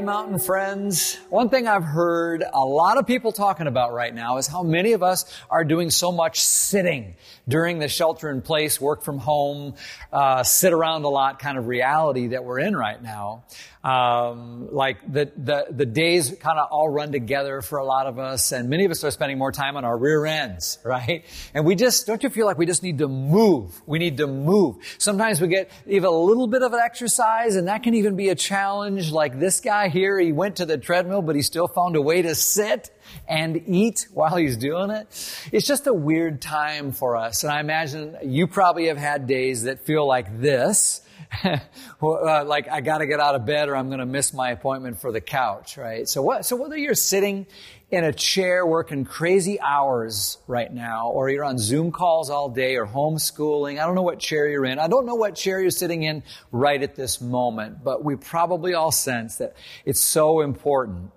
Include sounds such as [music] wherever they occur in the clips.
Mountain friends. One thing I've heard a lot of people talking about right now is how many of us are doing so much sitting during the shelter in place, work from home, uh, sit around a lot kind of reality that we're in right now. Um, like the, the, the days kind of all run together for a lot of us, and many of us are spending more time on our rear ends, [laughs] right? And we just, don't you feel like we just need to move? We need to move. Sometimes we get even a little bit of an exercise, and that can even be a challenge. Like this guy here, he went to the treadmill, but he still found a way to sit and eat while he's doing it. It's just a weird time for us. And I imagine you probably have had days that feel like this. [laughs] Uh, like I got to get out of bed or I'm going to miss my appointment for the couch, right? So what, so whether you're sitting in a chair working crazy hours right now, or you're on Zoom calls all day or homeschooling, I don't know what chair you're in. I don't know what chair you're sitting in right at this moment, but we probably all sense that it's so important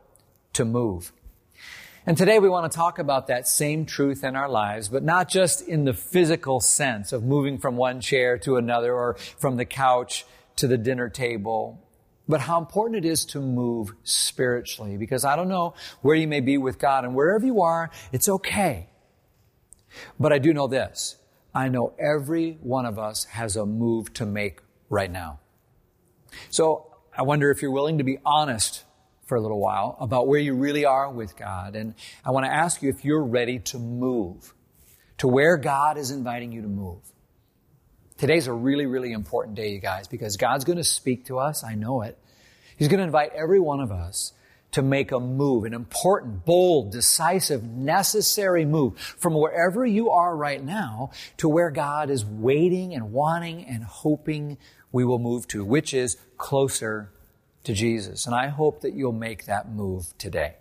to move. And today we want to talk about that same truth in our lives, but not just in the physical sense of moving from one chair to another or from the couch to the dinner table, but how important it is to move spiritually. Because I don't know where you may be with God and wherever you are, it's okay. But I do know this. I know every one of us has a move to make right now. So I wonder if you're willing to be honest for a little while about where you really are with God. And I want to ask you if you're ready to move to where God is inviting you to move. Today's a really, really important day, you guys, because God's going to speak to us. I know it. He's going to invite every one of us to make a move, an important, bold, decisive, necessary move from wherever you are right now to where God is waiting and wanting and hoping we will move to, which is closer to Jesus. And I hope that you'll make that move today.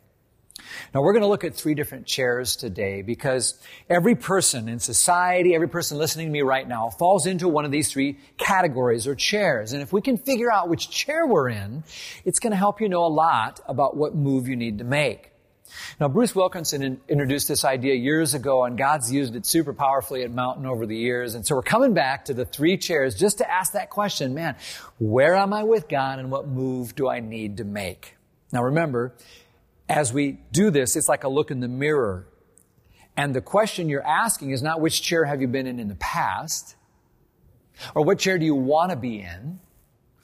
Now we're going to look at three different chairs today because every person in society, every person listening to me right now falls into one of these three categories or chairs. And if we can figure out which chair we're in, it's going to help you know a lot about what move you need to make. Now, Bruce Wilkinson in, introduced this idea years ago, and God's used it super powerfully at Mountain over the years. And so we're coming back to the three chairs just to ask that question, man, where am I with God and what move do I need to make? Now remember, as we do this, it's like a look in the mirror. And the question you're asking is not which chair have you been in in the past, or what chair do you want to be in,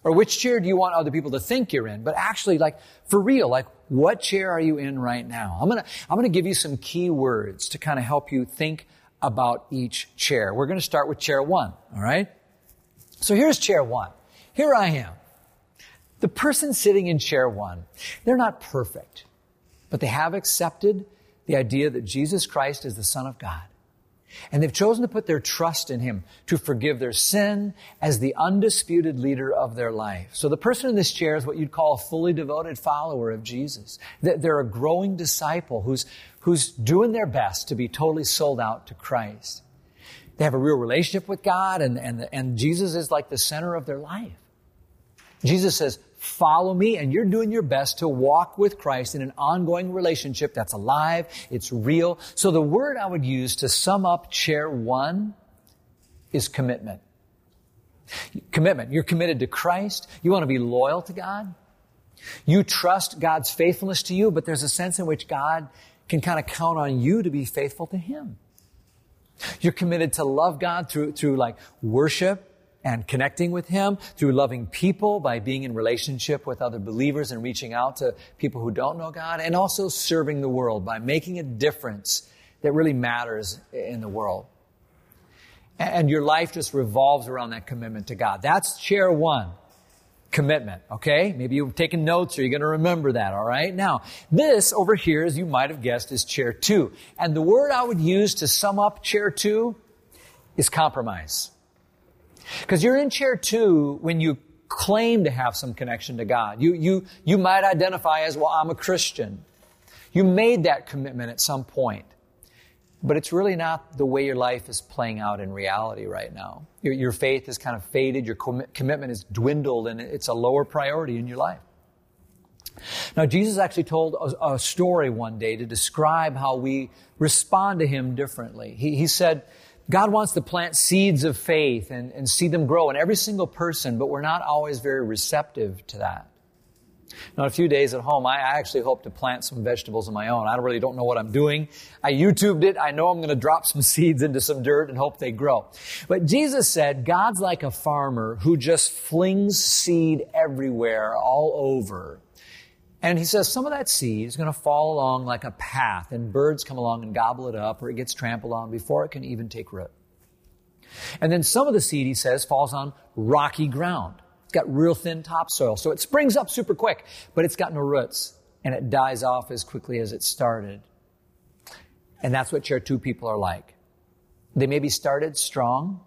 or which chair do you want other people to think you're in, but actually, like, for real, like, what chair are you in right now? I'm gonna, I'm gonna give you some key words to kind of help you think about each chair. We're gonna start with chair one, alright? So here's chair one. Here I am. The person sitting in chair one, they're not perfect, but they have accepted the idea that Jesus Christ is the Son of God. And they've chosen to put their trust in Him to forgive their sin as the undisputed leader of their life. So the person in this chair is what you'd call a fully devoted follower of Jesus. They're a growing disciple who's, who's doing their best to be totally sold out to Christ. They have a real relationship with God and, and, and Jesus is like the center of their life. Jesus says, follow me, and you're doing your best to walk with Christ in an ongoing relationship that's alive, it's real. So the word I would use to sum up chair one is commitment. Commitment. You're committed to Christ. You want to be loyal to God. You trust God's faithfulness to you, but there's a sense in which God can kind of count on you to be faithful to Him. You're committed to love God through, through like worship and connecting with Him through loving people by being in relationship with other believers and reaching out to people who don't know God, and also serving the world by making a difference that really matters in the world. And your life just revolves around that commitment to God. That's chair one. Commitment, okay? Maybe you've taken notes or you're going to remember that, alright? Now, this over here, as you might have guessed, is chair two. And the word I would use to sum up chair two is compromise. Because you're in chair two when you claim to have some connection to God. You, you, you might identify as, well, I'm a Christian. You made that commitment at some point. But it's really not the way your life is playing out in reality right now. Your, your faith has kind of faded, your com- commitment has dwindled, and it's a lower priority in your life. Now, Jesus actually told a, a story one day to describe how we respond to Him differently. He, he said, God wants to plant seeds of faith and, and see them grow in every single person, but we're not always very receptive to that. Now, a few days at home, I actually hope to plant some vegetables of my own. I really don't know what I'm doing. I YouTubed it. I know I'm going to drop some [laughs] seeds into some dirt and hope they grow. But Jesus said, God's like a farmer who just flings seed everywhere, all over. And he says some of that seed is going to fall along like a path, and birds come along and gobble it up, or it gets trampled on before it can even take root. And then some of the seed, he says, falls on rocky ground. It's got real thin topsoil, so it springs up super quick, but it's got no roots, and it dies off as quickly as it started. And that's what chair two people are like. They maybe started strong.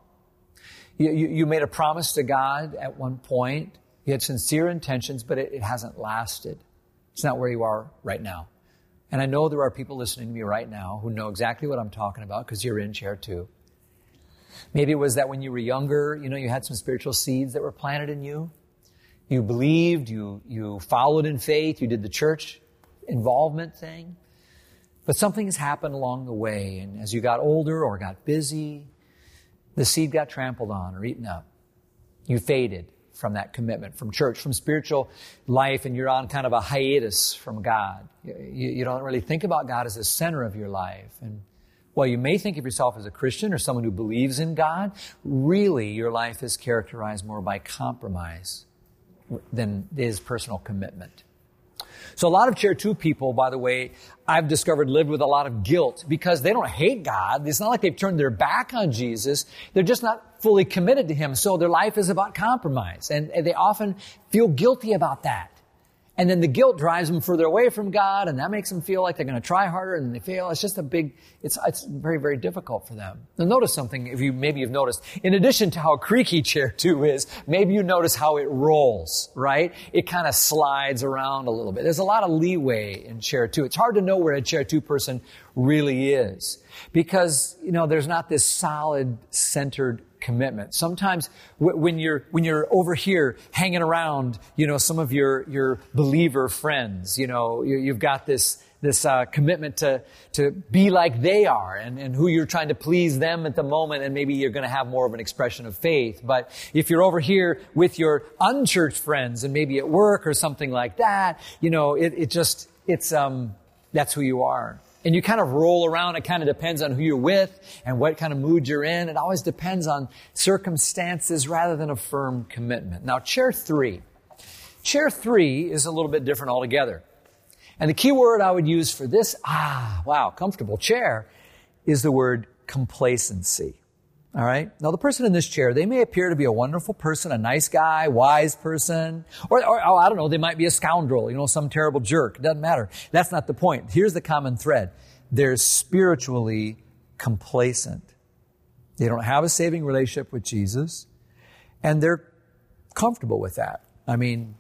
You, you, you made a promise to God at one point. You had sincere intentions, but it, it hasn't lasted. It's not where you are right now. And I know there are people listening to me right now who know exactly what I'm talking about because you're in chair two. Maybe it was that when you were younger, you know, you had some spiritual seeds that were planted in you. You believed, you, you followed in faith, you did the church involvement thing. But something has happened along the way, and as you got older or got busy, the seed got trampled on or eaten up. You faded from that commitment, from church, from spiritual life, and you're on kind of a hiatus from God. You, you don't really think about God as the center of your life. And while you may think of yourself as a Christian or someone who believes in God, really your life is characterized more by compromise than is personal commitment. So a lot of chair two people, by the way, I've discovered live with a lot of guilt because they don't hate God. It's not like they've turned their back on Jesus. They're just not fully committed to Him. So their life is about compromise and they often feel guilty about that. And then the guilt drives them further away from God, and that makes them feel like they're going to try harder, and they fail. It's just a big, it's, it's very, very difficult for them. Now notice something, if you, maybe you've noticed, in addition to how creaky [laughs] chair two is, maybe you notice how it rolls, right? It kind of slides around a little bit. There's a lot of leeway in chair two. It's hard to know where a chair two person really is. Because, you know, there's not this solid, centered commitment. Sometimes when you're, when you're over here hanging around, you know, some of your, your believer friends, you know, you, have got this, this uh, commitment to, to be like they are and, and who you're trying to please them at the moment and maybe you're going to have more of an expression of faith. But if you're over here with your unchurched friends and maybe at work or something like that, you know, it, it just, it's, um, that's who you are. And you kind of roll around. It kind of depends on who you're with and what kind of mood you're in. It always depends on circumstances rather than a firm commitment. Now, chair three. Chair three is a little bit different altogether. And the key word I would use for this, ah, wow, comfortable chair, is the word complacency. All right. Now, the person in this chair, they may appear to be a wonderful person, a nice guy, wise person, or, or oh, I don't know, they might be a scoundrel, you know, some terrible jerk. It doesn't matter. That's not the point. Here's the common thread. They're spiritually complacent. They don't have a saving relationship with Jesus, and they're comfortable with that. I mean,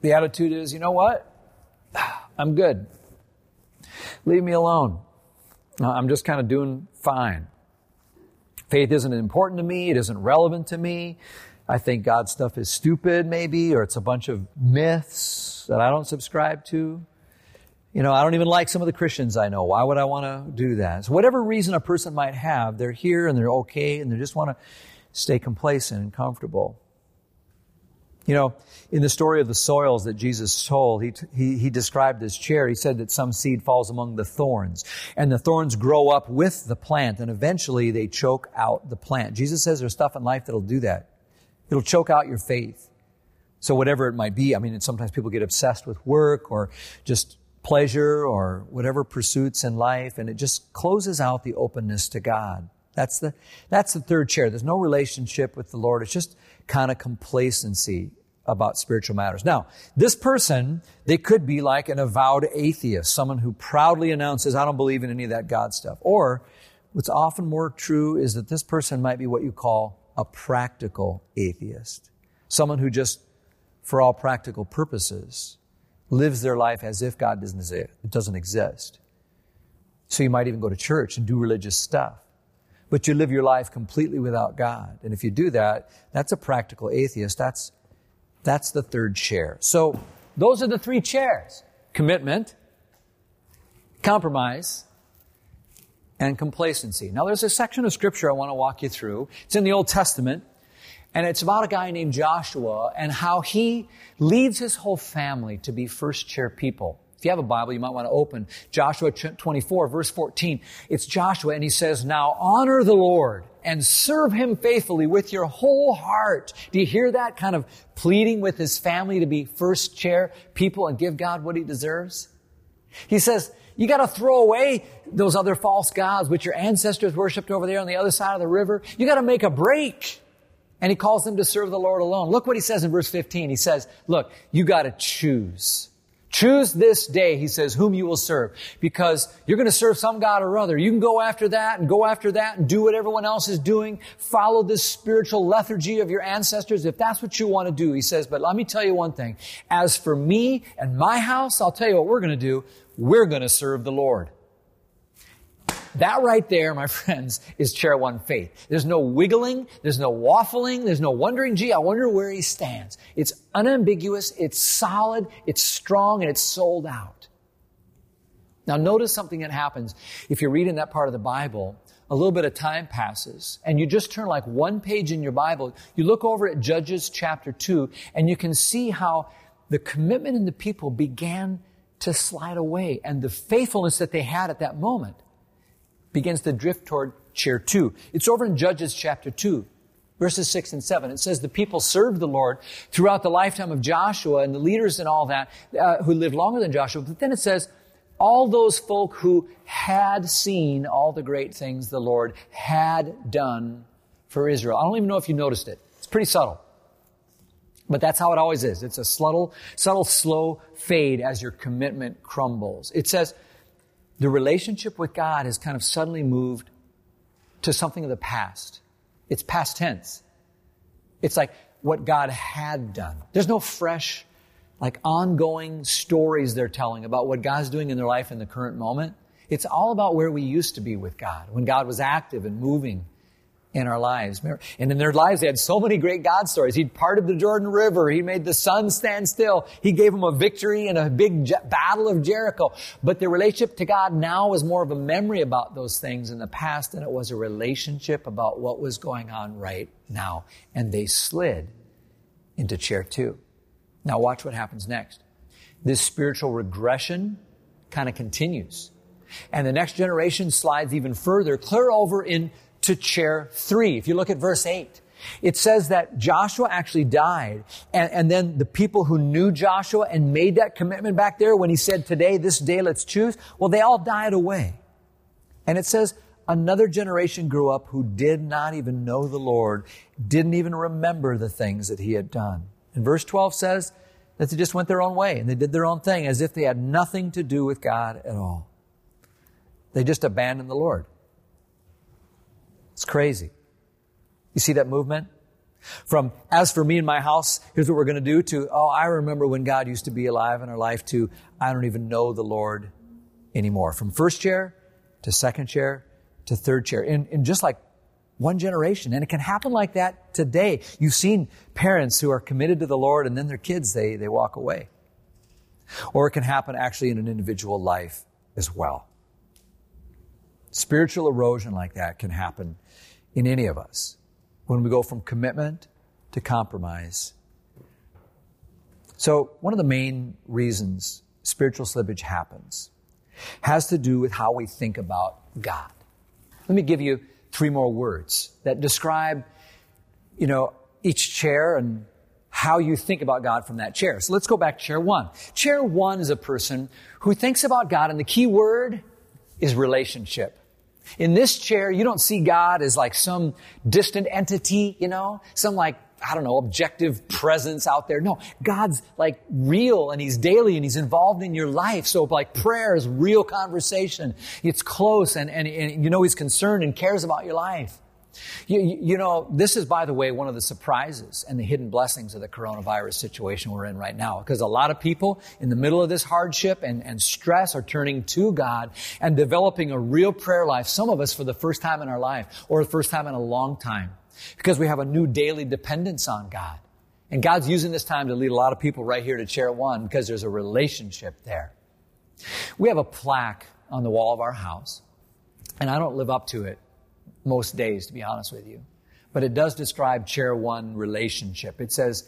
the attitude is, you know what? [sighs] I'm good. Leave me alone. Uh, I'm just kind of doing fine. Faith isn't important to me. It isn't relevant to me. I think God's stuff is stupid, maybe, or it's a bunch of myths that I don't subscribe to. You know, I don't even like some of the Christians I know. Why would I want to do that? So whatever reason a person might have, they're here and they're okay and they just want to stay complacent and comfortable. You know, in the story of the soils that Jesus told, he, he, he, described this chair. He said that some seed falls among the thorns, and the thorns grow up with the plant, and eventually they choke out the plant. Jesus says there's stuff in life that'll do that. It'll choke out your faith. So whatever it might be, I mean, sometimes people get obsessed with work or just pleasure or whatever pursuits in life, and it just closes out the openness to God. That's the, that's the third chair. There's no relationship with the Lord. It's just kind of complacency about spiritual matters. Now, this person, they could be like an avowed atheist, someone who proudly announces, I don't believe in any of that God stuff. Or, what's often more true is that this person might be what you call a practical atheist. Someone who just, for all practical purposes, lives their life as if God doesn't, exist. So you might even go to church and do religious stuff. But you live your life completely without God. And if you do that, that's a practical atheist. That's that's the third chair. So those are the three chairs. Commitment, compromise, and complacency. Now there's a section of scripture I want to walk you through. It's in the Old Testament. And it's about a guy named Joshua and how he leads his whole family to be first chair people. If you have a Bible, you might want to open Joshua 24, verse 14. It's Joshua, and he says, Now honor the Lord and serve him faithfully with your whole heart. Do you hear that kind of pleading with his family to be first chair people and give God what he deserves? He says, you got to throw away those other false gods which your ancestors worshipped over there on the other side of the river. You got to make a break. And he calls them to serve the Lord alone. Look what he says in verse 15. He says, look, you got to choose. Choose this day, he says, whom you will serve. Because you're going to serve some God or other. You can go after that and go after that and do what everyone else is doing. Follow this spiritual lethargy of your ancestors if that's what you want to do. He says, but let me tell you one thing. As for me and my house, I'll tell you what we're going to do we're going to serve the Lord. That right there, my [laughs] friends, is chair one faith. There's no wiggling, there's no waffling, there's no wondering, gee, I wonder where he stands. It's unambiguous, it's solid, it's strong, and it's sold out. Now notice something that happens if you're reading that part of the Bible. A little bit of time passes and you just turn like one page in your Bible. You look over at Judges chapter two and you can see how the commitment in the people began to slide away. And the faithfulness that they had at that moment begins to drift toward chair two. It's over in Judges chapter two, verses six and seven. It says the people served the Lord throughout the lifetime of Joshua and the leaders and all that uh, who lived longer than Joshua. But then it says, all those folk who had seen all the great things the Lord had done for Israel. I don't even know if you noticed it. It's pretty subtle. But that's how it always is. It's a subtle, subtle, slow fade as your commitment crumbles. It says the relationship with God has kind of suddenly moved to something of the past. It's past tense. It's like what God had done. There's no fresh, like ongoing stories they're telling about what God's doing in their life in the current moment. It's all about where we used to be with God, when God was active and moving in our lives. And in their lives, they had so many great God stories. He parted the Jordan River. He made the sun stand still. He gave them a victory in a big battle of Jericho. But their relationship to God now was more of a memory about those things in the past than it was a relationship about what was going on right now. And they slid into chair two. Now watch what happens next. This spiritual regression kind of continues. And the next generation slides even further, clear over in to chair three. If you look at verse eight, it says that Joshua actually died. And, and, then the people who knew Joshua and made that commitment back there when he said, today, this day, let's choose, well, they all died away. And it says, another generation grew up who did not even know the Lord, didn't even remember the things that he had done. And verse 12 says that they just went their own way and they did their own thing as if they had nothing to do with God at all. They just abandoned the Lord. It's crazy. You see that movement? From, as for me and my house, here's what we're going to do, to, oh, I remember when God used to be alive in our life, to, I don't even know the Lord anymore. From first chair to second chair to third chair in, in just like one generation. And it can happen like that today. You've seen parents who are committed to the Lord and then their kids, they, they walk away. Or it can happen actually in an individual life as well. Spiritual erosion like that can happen in any of us when we go from commitment to compromise. So, one of the main reasons spiritual slippage happens has to do with how we think about God. Let me give you three more words that describe, you know, each chair and how you think about God from that chair. So let's go back to chair one. Chair one is a person who thinks about God, and the key word is relationship. In this chair, you don't see God as like some distant entity, you know, some like, I don't know, objective presence out there. No, God's like real and He's daily and He's involved in your life. So like prayer is real conversation. It's close and, and, and you know He's concerned and cares about your life. You, you, know, this is, by the way, one of the surprises and the hidden blessings of the coronavirus situation we're in right now. Because a lot of people in the middle of this hardship and, and stress are turning to God and developing a real prayer life. Some of us for the first time in our life or the first time in a long time. Because we have a new daily dependence on God. And God's using this time to lead a lot of people right here to chair one because there's a relationship there. We have a plaque on the wall of our house, and I don't live up to it most days, to be honest with you. but it does describe chair one relationship. It says,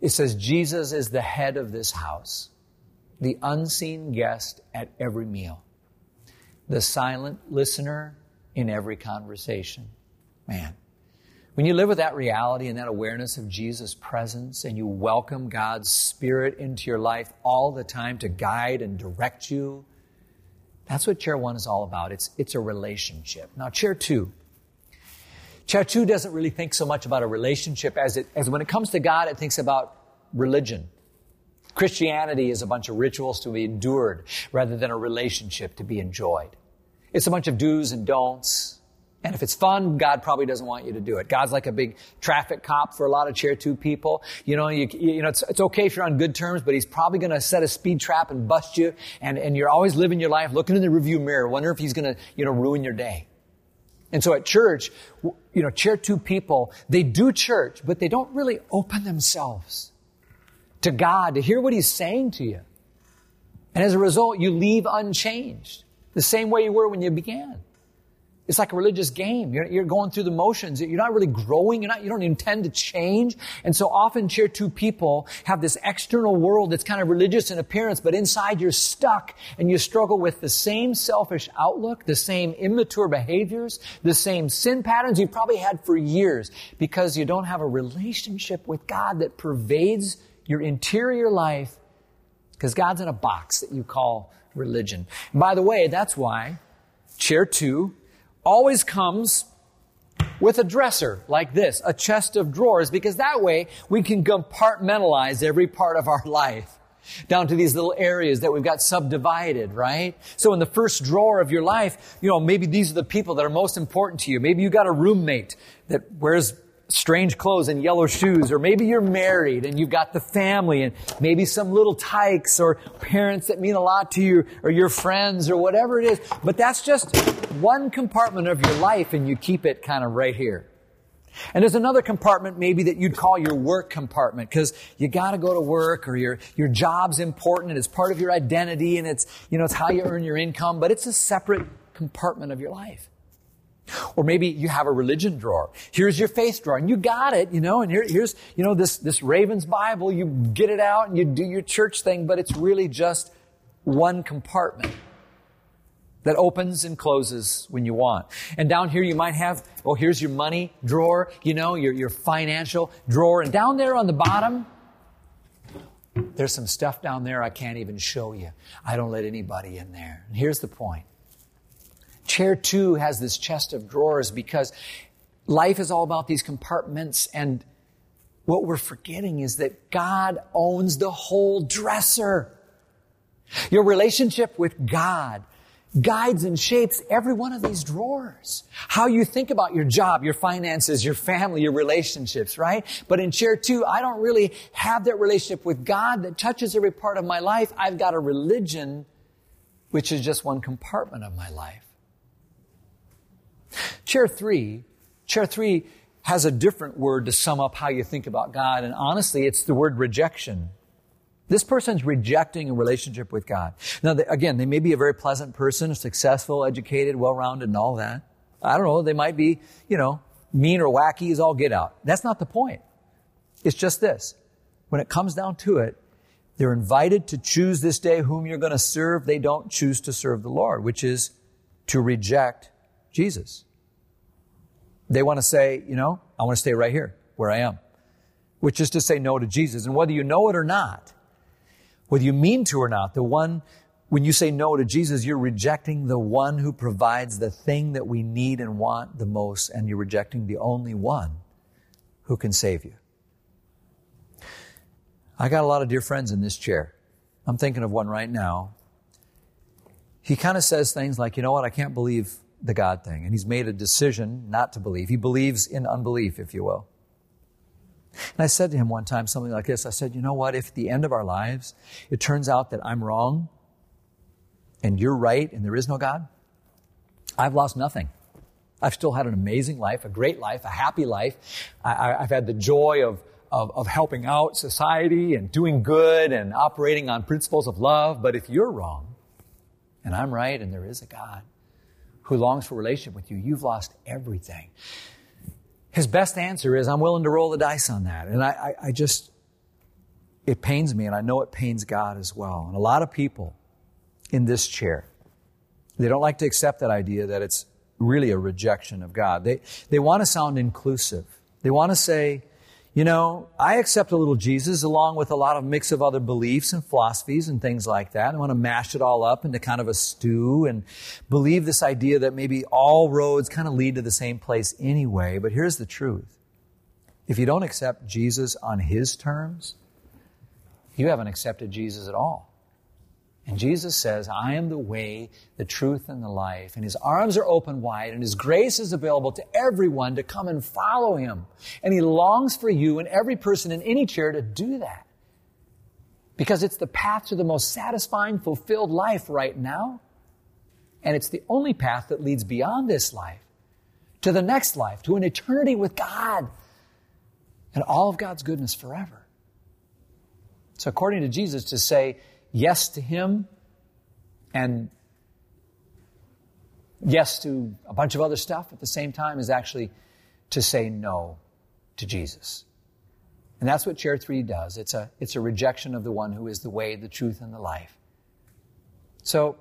it says, Jesus is the head of this house, the unseen guest at every meal, the silent listener in every conversation. Man, when you live with that reality and that awareness of Jesus' presence and you welcome God's Spirit into your life all the time to guide and direct you, that's what chair one is all about. It's, it's a relationship. Now, chair two. Chair two doesn't really think so much about a relationship as it, as when it comes to God, it thinks about religion. Christianity is a bunch of rituals to be endured rather than a relationship to be enjoyed. It's a bunch of do's and don'ts, and if it's fun, God probably doesn't want you to do it. God's like a big traffic cop for a lot of chair two people. You know, you, you know, it's, it's okay if you're on good terms, but he's probably going to set a speed trap and bust you. And, and you're always living your life looking in the review mirror, wondering if he's going to, you know, ruin your day. And so at church, you know, chair two people, they do church, but they don't really open themselves to God to hear what he's saying to you. And as a result, you leave unchanged, the same way you were when you began. It's like a religious game. You're, you're, going through the motions. You're not really growing. You're not, you don't intend to change. And so often chair two people have this external world that's kind of religious in appearance, but inside you're stuck and you struggle with the same selfish outlook, the same immature behaviors, the same sin patterns you've probably had for years because you don't have a relationship with God that pervades your interior life because God's in a box that you call religion. And by the way, that's why chair two always comes with a dresser like this, a chest of drawers, because that way we can compartmentalize every part of our [laughs] life down to these little areas that we've got subdivided, right? So in the first drawer of your life, you know, maybe these are the people that are most important to you. Maybe you got a roommate that wears strange clothes and yellow shoes, or maybe you're married and you've got the family and maybe some little tykes or parents that mean a lot to you or your friends or whatever it is. But that's just one compartment of your life and you keep it kind of right here. And there's another compartment maybe that you'd call your work compartment because you got to go to work or your your job's important and it's part of your identity and it's you know it's how you earn your income, but it's a separate compartment of your life. Or maybe you have a religion drawer. Here's your faith drawer, and you got it, you know, and here, here's, you know, this, this Ravens Bible. You get it out and you do your church thing, but it's really just one compartment that opens and closes when you want. And down here you might have, well, here's your money drawer, you know, your, your financial drawer. And down there on the bottom, there's some stuff down there I can't even show you. I don't let anybody in there. And here's the point. Chair two has this chest of drawers because life is all about these compartments and what we're forgetting is that God owns the whole dresser. Your relationship with God guides and shapes every one of these drawers. How you think about your job, your finances, your family, your relationships, right? But in chair two, I don't really have that relationship with God that touches every part of my life. I've got a religion, which is just one compartment of my life. Chair three, chair three has a different word to sum up how you think about God, and honestly, it's the word rejection. This person's rejecting a relationship with God. Now, they, again, they may be a very pleasant person, successful, educated, well-rounded, and all that. I don't know, they might be, you know, mean or wacky as all get out. That's not the point. It's just this. When it comes down to it, they're invited to choose this day whom you're going to serve. They don't choose to serve the Lord, which is to reject Jesus. They want to say, you know, I want to stay right here where I am, which is to say no to Jesus. And whether you know it or not, whether you mean to or not, the one, when you say no to Jesus, you're rejecting the one who provides the thing that we need and want the most, and you're rejecting the only one who can save you. I got a lot of dear friends in this chair. I'm thinking of one right now. He kind of says things like, you know what, I can't believe the God thing. And he's made a decision not to believe. He believes in unbelief, if you will. And I said to him one time something like this I said, You know what? If at the end of our lives it turns out that I'm wrong and you're right and there is no God, I've lost nothing. I've still had an amazing life, a great life, a happy life. I, have had the joy of, of, of helping out society and doing good and operating on principles of love. But if you're wrong and I'm right and there is a God, who longs for relationship with you, you've lost everything. his best answer is, I'm willing to roll the dice on that. And I, I, I just, it pains me, and I know it pains God as well. And a lot of people in this chair, they don't like to accept that idea that it's really a rejection of God. They, they want to sound inclusive. They want to say, you know, I accept a little Jesus along with a lot of mix of other beliefs and philosophies and things like that. I want to mash it all up into kind of a stew and believe this idea that maybe all roads kind of lead to the same place anyway. But here's the truth. If you don't accept Jesus on his terms, you haven't accepted Jesus at all. And Jesus says, I am the way, the truth, and the life. And his arms are open wide, and his grace is available to everyone to come and follow him. And he longs for you and every person in any chair to do that. Because it's the path to the most satisfying, fulfilled life right now. And it's the only path that leads beyond this life to the next life, to an eternity with God and all of God's goodness forever. So, according to Jesus, to say, yes to Him and yes to a bunch of other stuff at the same time is actually to say no to Jesus. And that's what chair three does. It's a, it's a rejection of the one who is the way, the truth, and the life. So,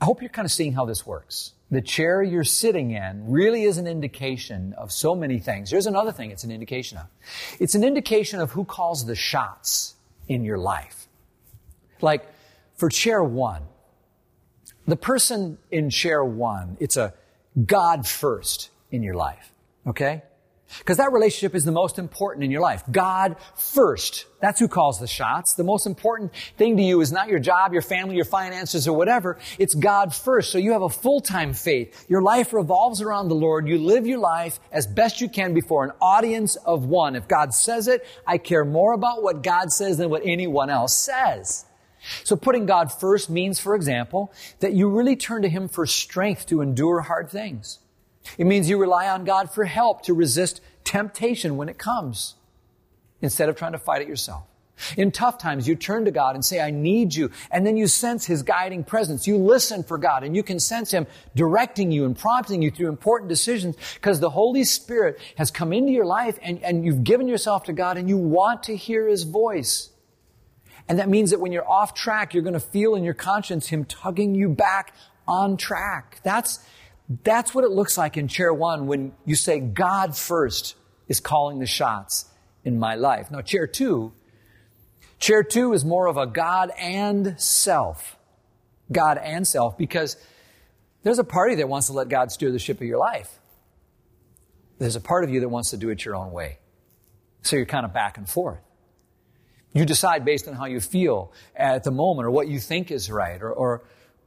I hope you're kind of seeing how this works. The chair you're sitting in really is an indication of so many things. Here's another thing it's an indication of. It's an indication of who calls the shots in your life. Like for chair one, the person in chair one, it's a God first in your life. Okay? Because that relationship is the most important in your life. God first. That's who calls the shots. The most important thing to you is not your job, your family, your finances, or whatever. It's God first. So you have a full-time faith. Your life revolves around the Lord. You live your life as best you can before an audience of one. If God says it, I care more about what God says than what anyone else says. So putting God first means, for example, that you really turn to Him for strength to endure hard things. It means you rely on God for help to resist temptation when it comes, instead of trying to fight it yourself. In tough times, you turn to God and say, I need you. And then you sense His guiding presence. You listen for God and you can sense Him directing you and prompting you through important decisions because the Holy Spirit has come into your life and, and you've given yourself to God and you want to hear His voice. And that means that when you're off track, you're going to feel in your conscience Him tugging you back on track. That's, that's what it looks like in chair one when you say God first is calling the shots in my life. Now, chair two, chair two is more of a God and self. God and self, because there's a party that wants to let God steer the ship of your life. There's a part of you that wants to do it your own way. So you're kind of back and forth. You decide based on how you feel at the moment or what you think is right or, or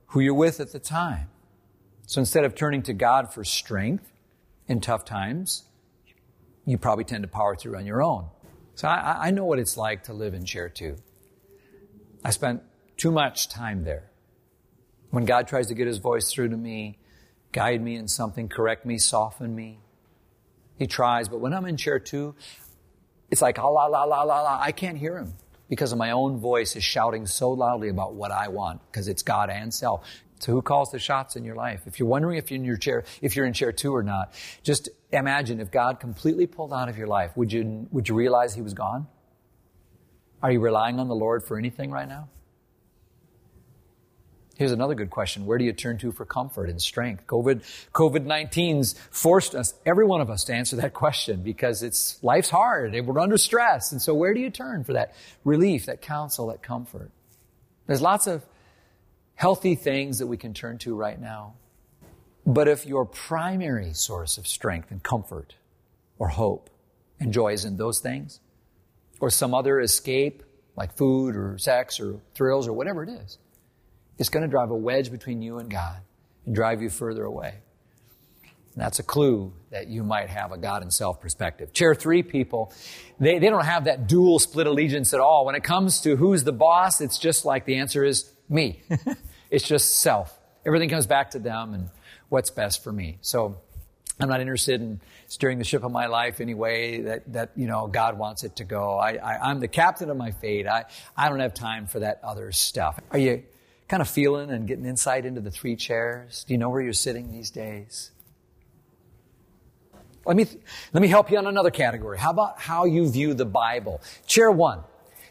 who you're with at the time. So instead of turning to God for strength in tough times, you probably tend to power through on your own. So I, I know what it's like to live in chair two. I spent too much time there. When God tries to get his voice through to me, guide me in something, correct me, soften me, he tries. But when I'm in chair two, it's like, ah, la, la, la, la, la. I can't hear him because of my own voice is shouting so loudly about what I want because it's God and self. So who calls the shots in your life? If you're wondering if you're in your chair, if you're in chair two or not, just imagine if God completely pulled out of your life, would you, would you realize he was gone? Are you relying on the Lord for anything right now? Here's another good question. Where do you turn to for comfort and strength? COVID, COVID-19's forced us, every one of us, to answer that [laughs] question because it's, life's hard and we're under stress. And so where do you turn for that relief, that counsel, that comfort? There's lots of healthy things that we can turn to right now. But if your primary source of strength and comfort or hope and joy is in those things, or some other escape like food or sex or thrills or whatever it is, it's going to drive a wedge between you and God and drive you further away. And that's a clue that you might have a God and self perspective. Chair three people, they, they don't have that dual split allegiance at all. When it comes to who's the boss, it's just like the answer is me. [laughs] it's just self. Everything comes back to them and what's best for me. So I'm not interested in steering the ship of my life any way that, that you know, God wants it to go. I, I, I'm the captain of my fate. I, I don't have time for that other stuff. Are you kind of feeling and getting insight into the three chairs? Do you know where you're sitting these days? Let me, let me help you on another category. How about how you view the Bible? Chair one.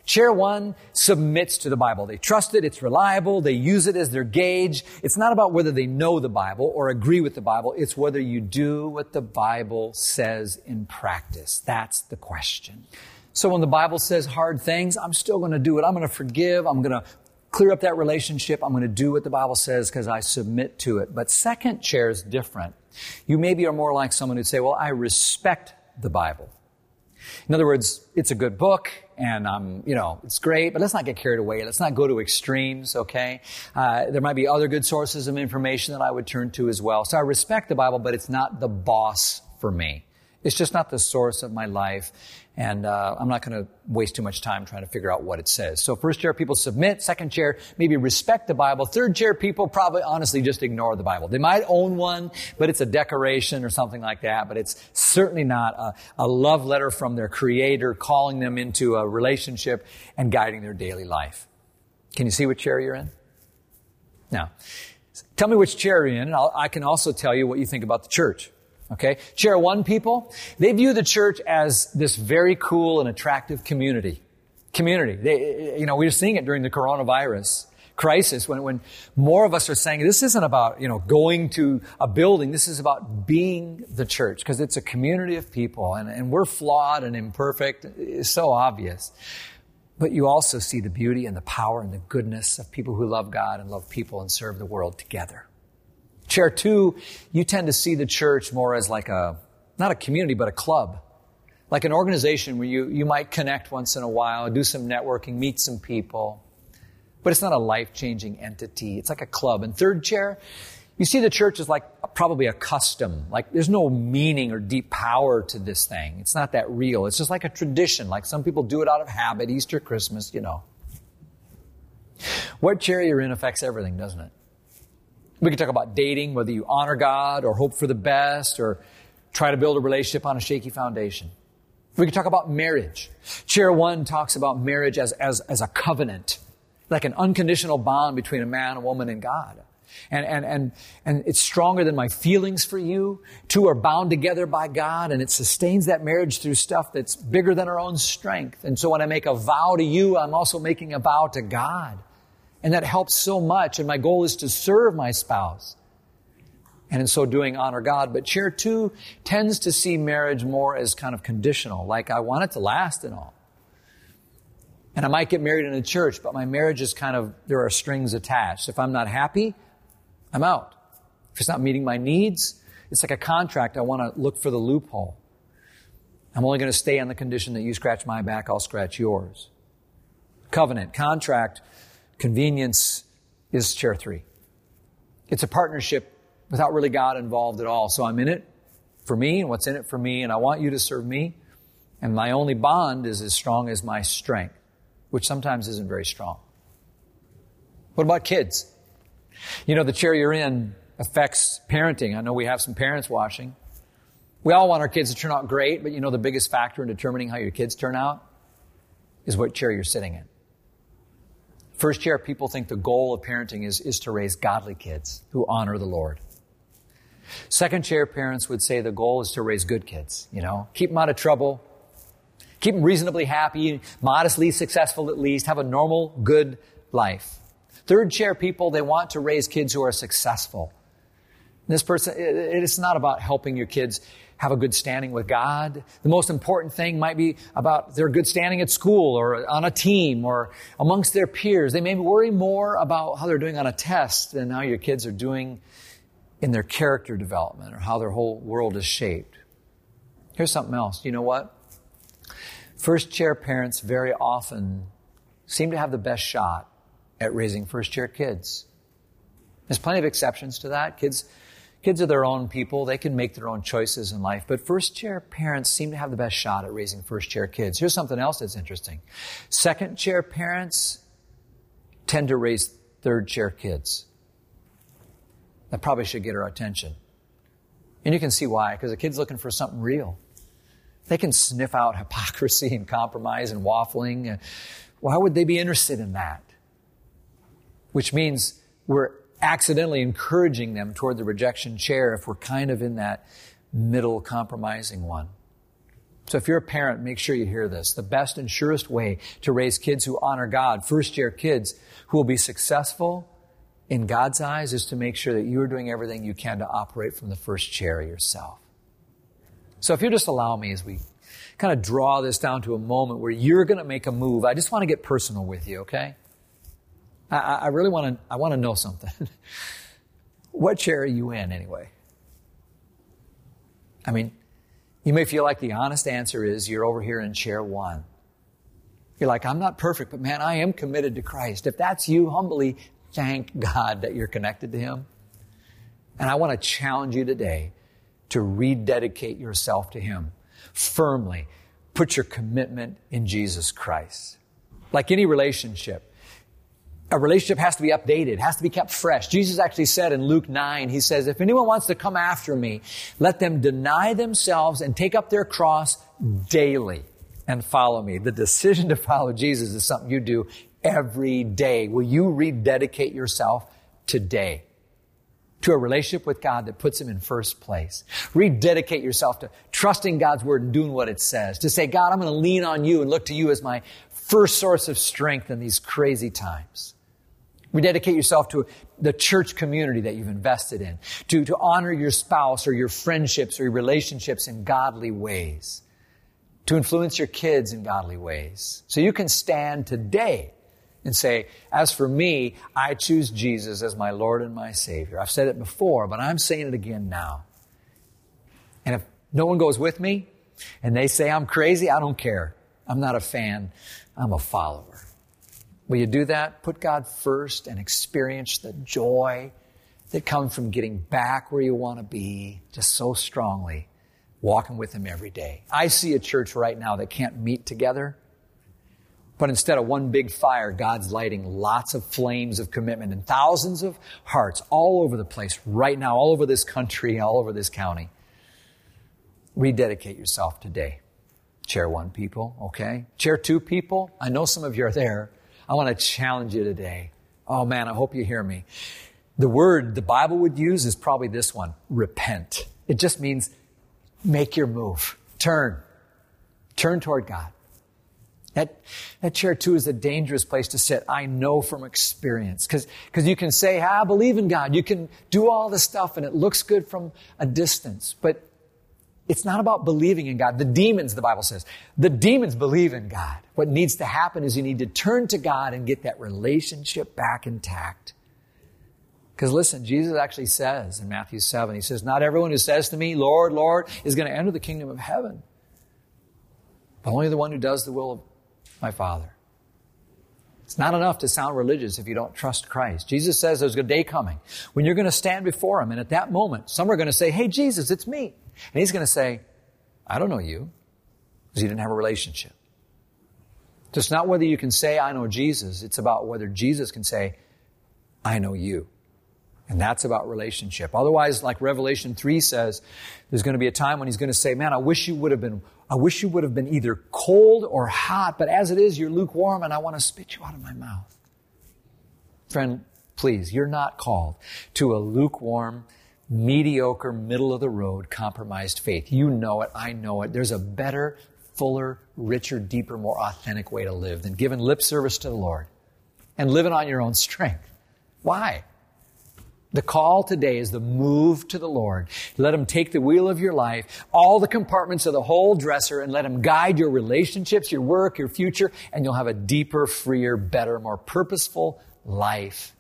Chair one submits to the Bible. They trust it, it's reliable, they use it as their gauge. It's not about whether they know the Bible or agree with the Bible, it's whether you do what the Bible says in practice. That's the question. So when the Bible says hard things, I'm still going to do it. I'm going to forgive. I'm going to clear up that relationship. I'm going to do what the Bible says because I submit to it. But second chair is different. You maybe are more like someone who'd say, well, I respect the Bible. In other words, it's a good book and, um, you know, it's great, but let's not get carried away. Let's not go to extremes, okay? Uh, there might be other good sources of information that I would turn to as well. So I respect the Bible, but it's not the boss for me. It's just not the source of my life. And uh, I'm not going to waste too much time trying to figure out what it says. So first chair people submit. Second chair maybe respect the Bible. Third chair people probably honestly just ignore the Bible. They might own one, but it's a decoration or something like that. But it's certainly not a, a love letter from their Creator calling them into a relationship and guiding their daily life. Can you see what chair you're in? Now, tell me which chair you're in, and I'll, I can also tell you what you think about the church. Okay? Chair one people, they view the church as this very cool and attractive community. Community. They, you know, we are seeing it during the coronavirus crisis when, when more of us are saying this isn't about, you know, going to a building. This is about being the church because it's a community of people and, and we're flawed and imperfect. It's so obvious. But you also see the beauty and the power and the goodness of people who love God and love people and serve the world together. Chair two, you tend to see the church more as like a, not a community, but a club. Like an organization where you, you might connect once in a while, do some networking, meet some people. But it's not a life changing entity. It's like a club. And third chair, you see the church as like probably a custom. Like there's no meaning or deep power to this thing. It's not that real. It's just like a tradition. Like some people do it out of habit, Easter, Christmas, you know. What chair you're in affects everything, doesn't it? We could talk about dating, whether you honor God or hope for the best or try to build a relationship on a shaky foundation. We could talk about marriage. Chair one talks about marriage as, as, as a covenant, like an unconditional bond between a man, a woman, and God. And, and, and, and it's stronger than my feelings for you. Two are bound together by God, and it sustains that marriage through stuff that's bigger than our own strength. And so when I make a vow to you, I'm also making a vow to God. And that helps so much. And my goal is to serve my spouse. And in so doing, honor God. But chair two tends to see marriage more as kind of conditional, like I want it to last and all. And I might get married in a church, but my marriage is kind of, there are strings attached. If I'm not happy, I'm out. If it's not meeting my needs, it's like a contract. I want to look for the loophole. I'm only going to stay on the condition that you scratch my back, I'll scratch yours. Covenant, contract, Convenience is chair three. It's a partnership without really God involved at all. So I'm in it for me and what's in it for me, and I want you to serve me. And my only bond is as strong as my strength, which sometimes isn't very strong. What about kids? You know, the chair you're in affects parenting. I know we have some parents watching. We all want our kids to turn out great, but you know the biggest factor in determining how your kids turn out is what chair you're sitting in. First chair, people think the goal of parenting is, is to raise godly kids who honor the Lord. Second chair parents would say the goal is to raise good kids, you know, keep them out of trouble, keep them reasonably happy, modestly successful at least, have a normal, good life. Third chair people, they want to raise kids who are successful. This person, it's not about helping your kids have a good standing with God. The most important thing might be about their good standing at school or on a team or amongst their peers. They may worry more about how they're doing on a test than how your kids are doing in their character development or how their whole world is shaped. Here's something else. You know what? First chair parents very often seem to have the best shot at raising first chair kids. There's plenty of exceptions to that. Kids Kids are their own people. They can make their own choices in life. But first chair parents seem to have the best shot at raising first chair kids. Here's something else that's interesting. Second chair parents tend to raise third chair kids. That probably should get our attention. And you can see why, because the kid's looking for something real. They can sniff out [laughs] hypocrisy and compromise and waffling. Why would they be interested in that? Which means we're accidentally encouraging them toward the rejection chair if we're kind of in that middle compromising one. So if you're a parent, make sure you hear this. The best and surest way to raise kids who honor God, first year kids who will be successful in God's eyes, is to make sure that you are doing everything you can to operate from the first chair yourself. So if you'll just allow me as we kind of draw this down to a moment where you're going to make a move, I just want to get personal with you, okay? I, I really want to, I want to know something. [laughs] what chair are you in anyway? I mean, you may feel like the honest answer is you're over here in chair one. You're like, I'm not perfect, but man, I am committed to Christ. If that's you, humbly thank God that you're connected to Him. And I want to challenge you today to rededicate yourself to Him firmly. Put your commitment in Jesus Christ. Like any relationship, a relationship has to be updated, has to be kept fresh. Jesus actually said in Luke 9, He says, if anyone wants to come after me, let them deny themselves and take up their cross daily and follow me. The decision to follow Jesus is something you do every day. Will you rededicate yourself today? to a relationship with God that puts Him in first place. Rededicate yourself to trusting God's Word and doing what it says. To say, God, I'm going to lean on you and look to you as my first source of strength in these crazy times. Rededicate yourself to the church community that you've invested in. To, to honor your spouse or your friendships or your relationships in godly ways. To influence your kids in godly ways. So you can stand today and say, as for me, I choose Jesus as my Lord and my Savior. I've said it before, but I'm saying it again now. And if no one goes with me and they say I'm crazy, I don't care. I'm not a fan. I'm a follower. Will you do that? Put God first and experience the joy that comes from getting back where you want to be just so strongly, walking with Him every day. I see a church right now that can't meet together but instead of one big fire, God's lighting lots of flames of commitment and thousands of hearts all over the place right now, all over this country, all over this county. Rededicate yourself today. Chair one people, okay? Chair two people, I know some of you are there. I want to challenge you today. Oh man, I hope you hear me. The word the Bible would use is probably this one repent. It just means make your move, turn, turn toward God. That, that chair too is a dangerous place to sit. I know from experience. Cause, cause you can say, I believe in God. You can do all this stuff and it looks good from a distance. But it's not about believing in God. The demons, the Bible says, the demons believe in God. What needs to happen is you need to turn to God and get that relationship back intact. Because listen, Jesus actually says in Matthew 7, He says, Not everyone who says to me, Lord, Lord, is going to enter the kingdom of heaven, but only the one who does the will of my Father. It's not enough to sound religious if you don't trust Christ. Jesus says there's a day coming when you're going to stand before Him, and at that moment, some are going to say, Hey, Jesus, it's me. And He's going to say, I don't know you, because you didn't have a relationship. It's not whether you can say, I know Jesus, it's about whether Jesus can say, I know you. And that's about relationship. Otherwise, like Revelation 3 says, there's going to be a time when he's going to say, man, I wish you would have been, I wish you would have been either cold or hot, but as it is, you're lukewarm and I want to spit you out of my mouth. Friend, please, you're not called to a lukewarm, mediocre, middle of the road, compromised faith. You know it. I know it. There's a better, fuller, richer, deeper, more authentic way to live than giving lip service to the Lord and living on your own strength. Why? The call today is the move to the Lord. Let Him take the wheel of your life, all the compartments of the whole dresser, and let Him guide your relationships, your work, your future, and you'll have a deeper, freer, better, more purposeful life.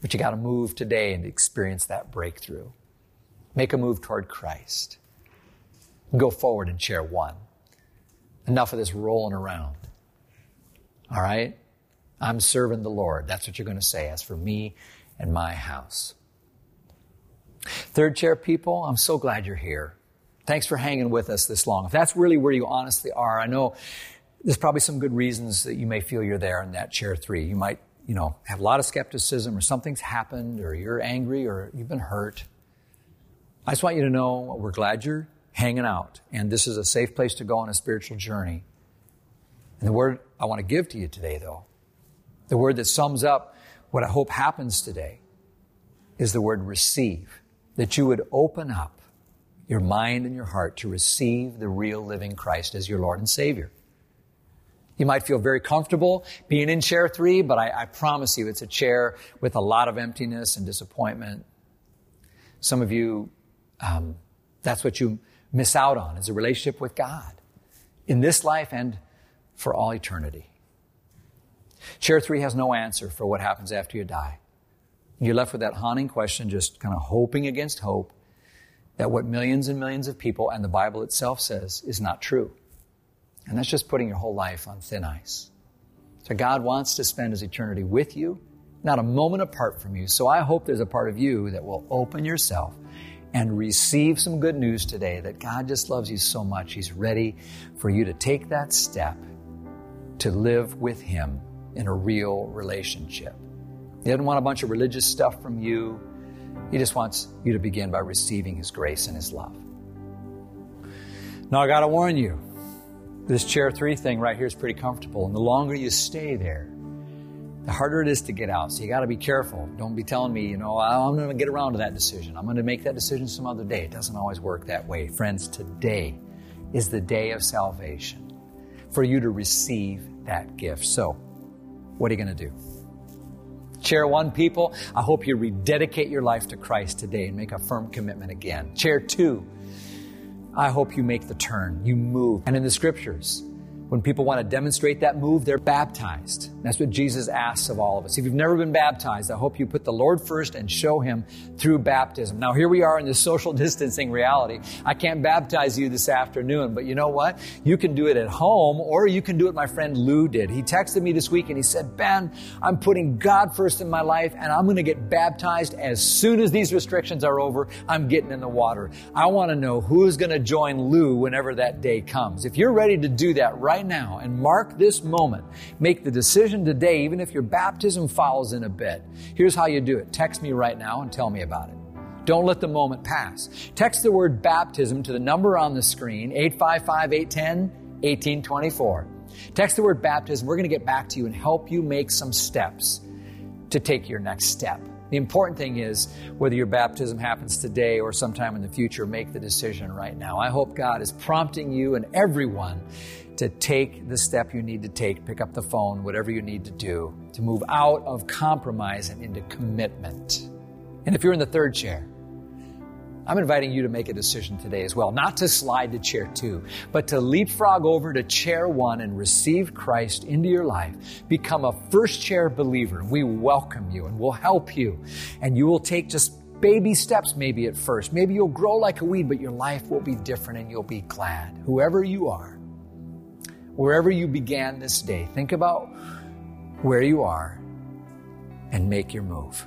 But you gotta move today and experience that breakthrough. Make a move toward Christ. Go forward and share one. Enough of this rolling around. All right? I'm serving the Lord. That's what you're going to say. As for me and my house. Third chair people, I'm so glad you're here. Thanks for hanging with us this long. If that's really where you honestly are, I know there's probably some good reasons that you may feel you're there in that chair three. You might, you know, have a lot of skepticism or something's happened or you're angry or you've been hurt. I just want you to know we're glad you're hanging out and this is a safe place to go on a spiritual journey. And the word I want to give to you today though, the word that sums up what I hope happens today is the word receive that you would open up your mind and your heart to receive the real living Christ as your Lord and Savior. You might feel very comfortable being in chair three, but I, I, promise you it's a chair with a lot of emptiness and disappointment. Some of you, um, that's what you miss out on is a relationship with God in this life and for all eternity. Chair three has no answer for what happens after you die. You're left with that haunting question, just kind of hoping against hope that what millions and millions of people and the Bible itself says is not true. And that's just putting your whole life on thin ice. So God wants to spend his eternity with you, not a moment apart from you. So I hope there's a part of you that will open yourself and receive some good news today that God just loves you so much. He's ready for you to take that step to live with him in a real relationship. He doesn't want a bunch of religious stuff from you. He just wants you to begin by receiving his grace and his love. Now I got to warn you, this chair three thing right here is pretty comfortable. And the longer you stay there, the harder it is to get out. So you got to be careful. Don't be telling me, you know, oh, I'm going to get around to that decision. I'm going to make that decision some other day. It doesn't always work that way. Friends, today is the day of salvation for you to receive that gift. So, what are you going to do? Chair one people, I hope you rededicate your life to Christ today and make a firm commitment again. Chair two, I hope you make the turn, you move. And in the scriptures, when people want to demonstrate that move, they're baptized. That's what Jesus asks of all of us. If you've never been baptized, I hope you put the Lord first and show Him through baptism. Now, here we are in this social [laughs] distancing reality. I can't baptize you this afternoon, but you know what? You can do it at home, or you can do it my friend Lou did. He texted me this week and he said, Ben, I'm putting God first in my life, and I'm going to get baptized as soon as these restrictions are over. I'm getting in the water. I want to know who's going to join Lou whenever that day comes. If you're ready to do that right right now and mark this moment. Make the decision today, even if your baptism follows in a bit. Here's how you do it. Text me right now and tell me about it. Don't let the moment pass. Text the word baptism to the number on the screen, 855 810 1824. Text the word baptism. We're going to get back to you and help you make some steps to take your next step. The important thing is whether your baptism happens today or sometime in the future, make the decision right now. I hope God is prompting you and everyone to take the step you need to take, pick up the phone, whatever you need to do, to move out of compromise and into commitment. And if you're in the third chair, I'm inviting you to make a decision today as well, not to slide to chair two, but to leapfrog over to chair one and receive Christ into your life. Become a first chair believer. We welcome you and we'll help you. And you will take just baby steps maybe at first. Maybe you'll grow like a weed, but your life will be different and you'll be glad. Whoever you are, wherever you began this day, think about where you are and make your move.